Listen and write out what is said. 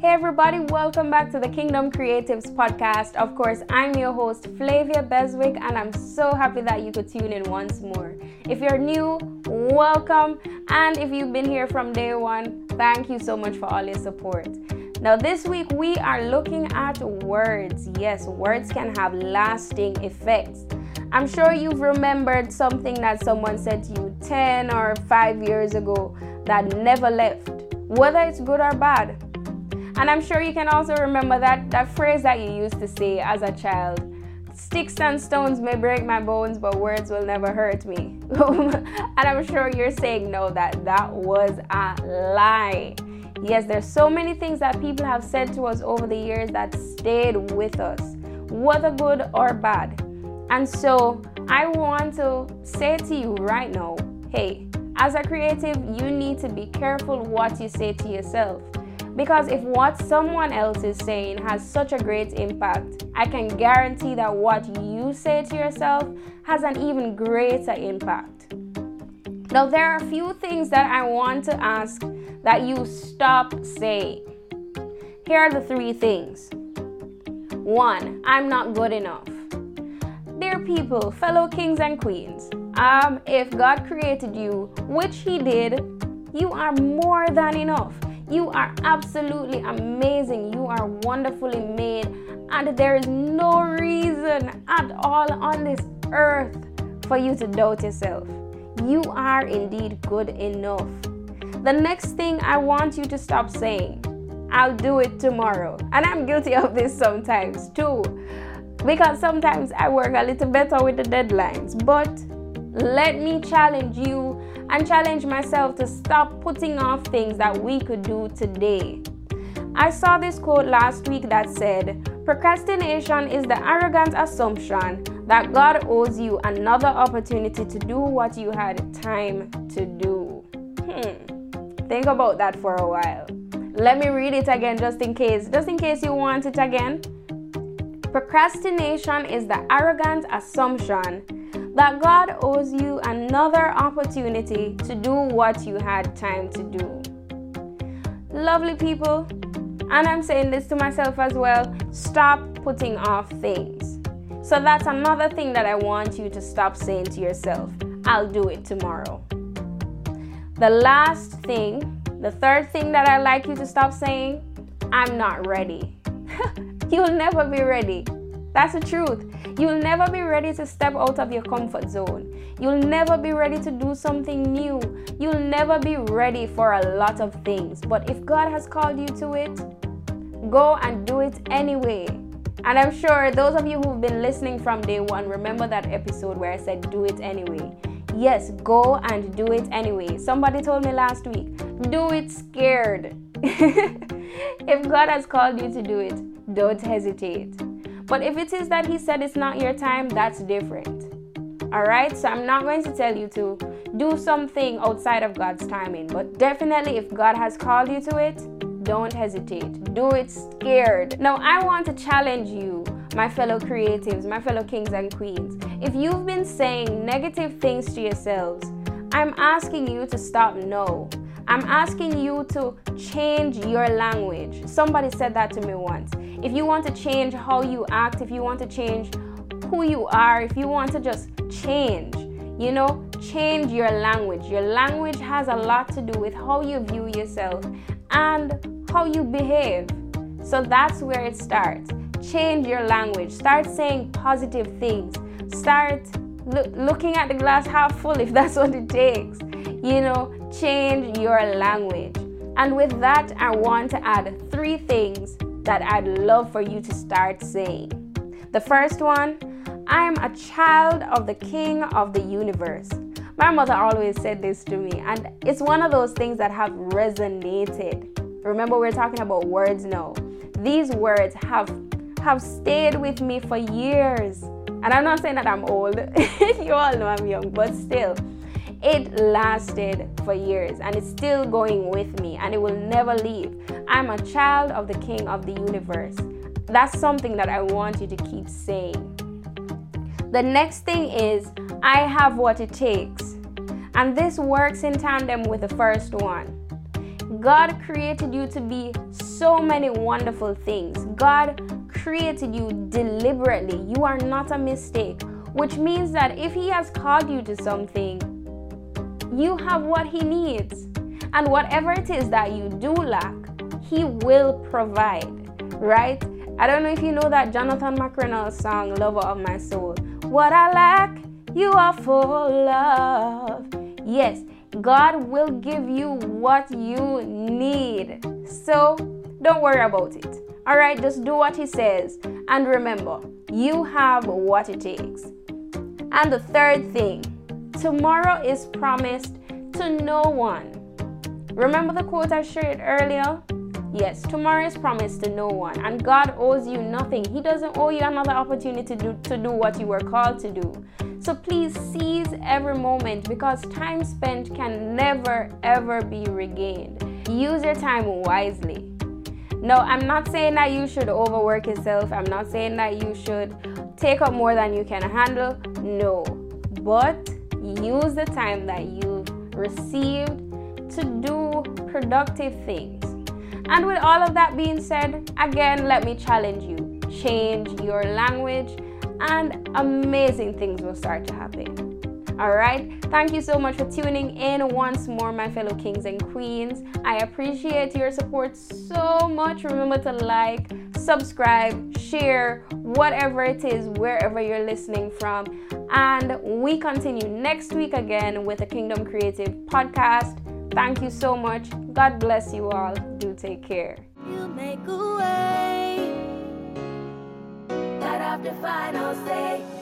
Hey, everybody, welcome back to the Kingdom Creatives podcast. Of course, I'm your host, Flavia Beswick, and I'm so happy that you could tune in once more. If you're new, welcome. And if you've been here from day one, thank you so much for all your support. Now, this week we are looking at words. Yes, words can have lasting effects. I'm sure you've remembered something that someone said to you 10 or 5 years ago that never left, whether it's good or bad. And I'm sure you can also remember that, that phrase that you used to say as a child Sticks and stones may break my bones, but words will never hurt me. and I'm sure you're saying no, that that was a lie. Yes, there's so many things that people have said to us over the years that stayed with us, whether good or bad. And so I want to say to you right now hey, as a creative, you need to be careful what you say to yourself. Because if what someone else is saying has such a great impact, I can guarantee that what you say to yourself has an even greater impact. Now, there are a few things that I want to ask that you stop saying. Here are the three things. One, I'm not good enough. Dear people, fellow kings and queens, um, if God created you, which He did, you are more than enough. You are absolutely amazing. You are wonderfully made, and there is no reason at all on this earth for you to doubt yourself. You are indeed good enough. The next thing I want you to stop saying, I'll do it tomorrow. And I'm guilty of this sometimes too. Because sometimes I work a little better with the deadlines. But let me challenge you and challenge myself to stop putting off things that we could do today. I saw this quote last week that said, Procrastination is the arrogant assumption that God owes you another opportunity to do what you had time to do. Hmm. Think about that for a while. Let me read it again just in case, just in case you want it again. Procrastination is the arrogant assumption that God owes you another opportunity to do what you had time to do. Lovely people, and I'm saying this to myself as well stop putting off things. So that's another thing that I want you to stop saying to yourself I'll do it tomorrow. The last thing, the third thing that I like you to stop saying, I'm not ready. You'll never be ready. That's the truth. You'll never be ready to step out of your comfort zone. You'll never be ready to do something new. You'll never be ready for a lot of things. But if God has called you to it, go and do it anyway. And I'm sure those of you who've been listening from day one remember that episode where I said, do it anyway. Yes, go and do it anyway. Somebody told me last week, do it scared. if God has called you to do it, don't hesitate. But if it is that He said it's not your time, that's different. Alright, so I'm not going to tell you to do something outside of God's timing, but definitely if God has called you to it, don't hesitate. Do it scared. Now, I want to challenge you, my fellow creatives, my fellow kings and queens. If you've been saying negative things to yourselves, I'm asking you to stop no. I'm asking you to change your language. Somebody said that to me once. If you want to change how you act, if you want to change who you are, if you want to just change, you know, change your language. Your language has a lot to do with how you view yourself and how you behave. So that's where it starts. Change your language. Start saying positive things. Start lo- looking at the glass half full if that's what it takes. You know, change your language. And with that, I want to add three things that I'd love for you to start saying. The first one, I'm a child of the King of the universe. My mother always said this to me, and it's one of those things that have resonated. Remember, we're talking about words now. These words have have stayed with me for years. And I'm not saying that I'm old. you all know I'm young, but still, it lasted for years and it's still going with me and it will never leave. I'm a child of the King of the universe. That's something that I want you to keep saying. The next thing is, I have what it takes. And this works in tandem with the first one. God created you to be so many wonderful things. God created you deliberately. You are not a mistake, which means that if He has called you to something, you have what He needs. And whatever it is that you do lack, He will provide, right? I don't know if you know that Jonathan McReynolds song, Lover of My Soul. What I lack, you are full of. Yes, God will give you what you need. So don't worry about it. All right, just do what He says. And remember, you have what it takes. And the third thing tomorrow is promised to no one. Remember the quote I shared earlier? Yes, tomorrow is promised to no one, and God owes you nothing. He doesn't owe you another opportunity to do, to do what you were called to do. So please seize every moment because time spent can never ever be regained. Use your time wisely. No, I'm not saying that you should overwork yourself. I'm not saying that you should take up more than you can handle. No. But use the time that you've received to do productive things. And with all of that being said, again, let me challenge you change your language and amazing things will start to happen. All right. Thank you so much for tuning in once more, my fellow kings and queens. I appreciate your support so much. Remember to like, subscribe, share, whatever it is, wherever you're listening from. And we continue next week again with the Kingdom Creative podcast. Thank you so much. God bless you all. Do take care. You make a way. Final say.